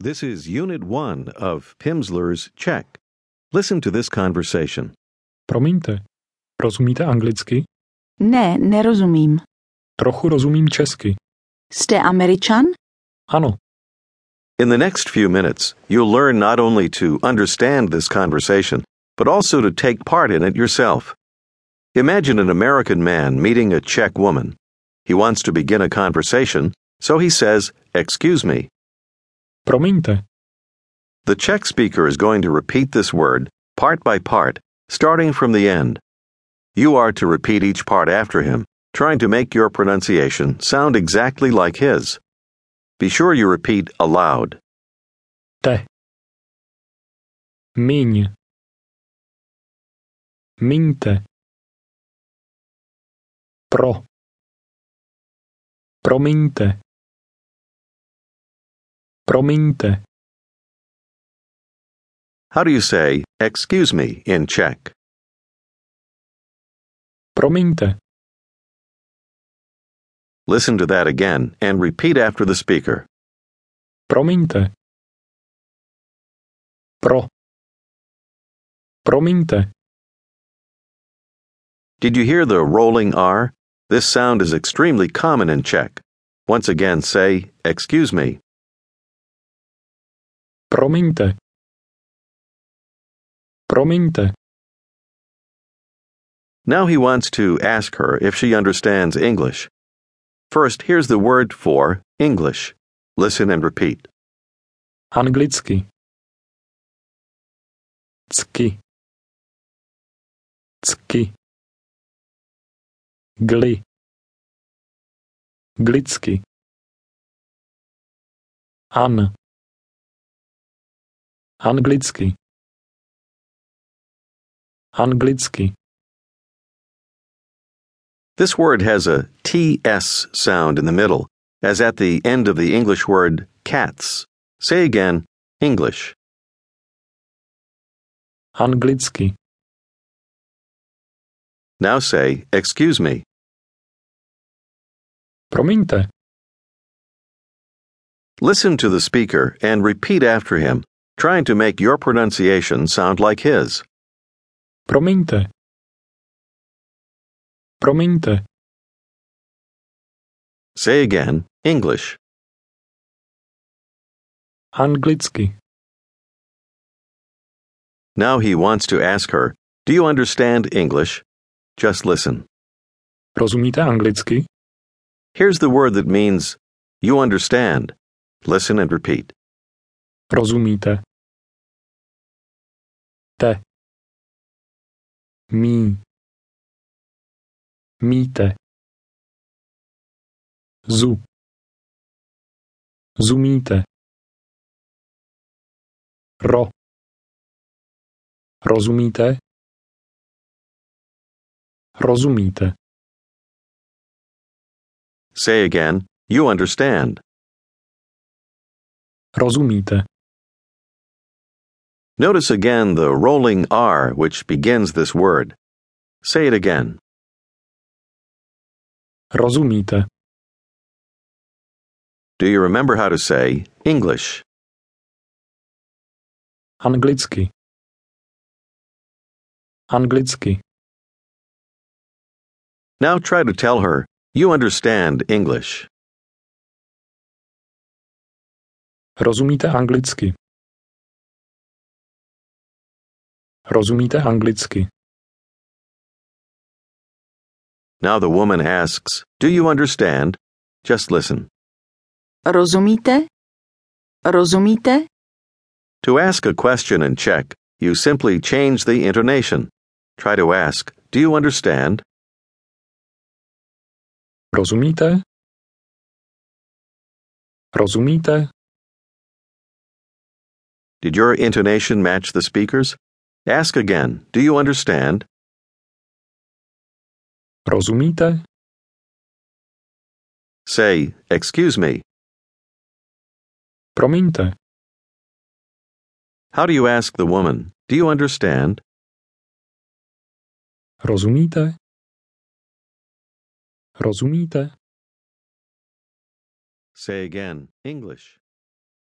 This is Unit 1 of Pimsleur's Czech. Listen to this conversation. Promiňte, rozumíte anglicky? Ne, nerozumím. Trochu rozumím česky. Jste Američan? Ano, In the next few minutes, you'll learn not only to understand this conversation, but also to take part in it yourself. Imagine an American man meeting a Czech woman. He wants to begin a conversation, so he says, Excuse me. Promiňte, The Czech speaker is going to repeat this word, part by part, starting from the end. You are to repeat each part after him, trying to make your pronunciation sound exactly like his. Be sure you repeat aloud. te. Míň. Míňte. Pro. Promiňte. Promiňte. How do you say, excuse me, in Czech? Promiňte. Listen to that again and repeat after the speaker. Promiňte. Pro. Promiňte. Did you hear the rolling R? This sound is extremely common in Czech. Once again, say, excuse me. Promiňte. Promiňte. Now he wants to ask her if she understands English. First, here's the word for English. Listen and repeat. Anglicky. Cky. Cky. Gli. Glicky. An. Anglicky. Anglicky. This word has a TS sound in the middle, as at the end of the English word cats. Say again, English. Anglicky. Now say, excuse me. Promiňte. Listen to the speaker and repeat after him, trying to make your pronunciation sound like his. Promiňte. Promiňte. Say again, English. Anglicky. Now he wants to ask her, Do you understand English? Just listen. Rozumíte anglicky? Here's the word that means you understand. Listen and repeat. Rozumíte. Te. Mí. Míte. Zu. Zumíte. Ro. Rozumíte? Rozumíte. Say again, you understand. Rozumíte. Notice again the rolling R which begins this word. Say it again. Rozumíte. Do you remember how to say English? Anglicky. Anglicky. Now try to tell her you understand English. Rozumíte anglicky. Rozumíte anglicky. Now the woman asks, Do you understand? Just listen. Rozumíte? Rozumíte? To ask a question in Czech, you simply change the intonation. Try to ask, Do you understand? Rozumíte? Rozumíte? Did your intonation match the speaker's? Ask again, Do you understand? Rozumíte? Say, Excuse me. Promiňte. How do you ask the woman, Do you understand? Rozumíte? Rozumíte? Say again, English.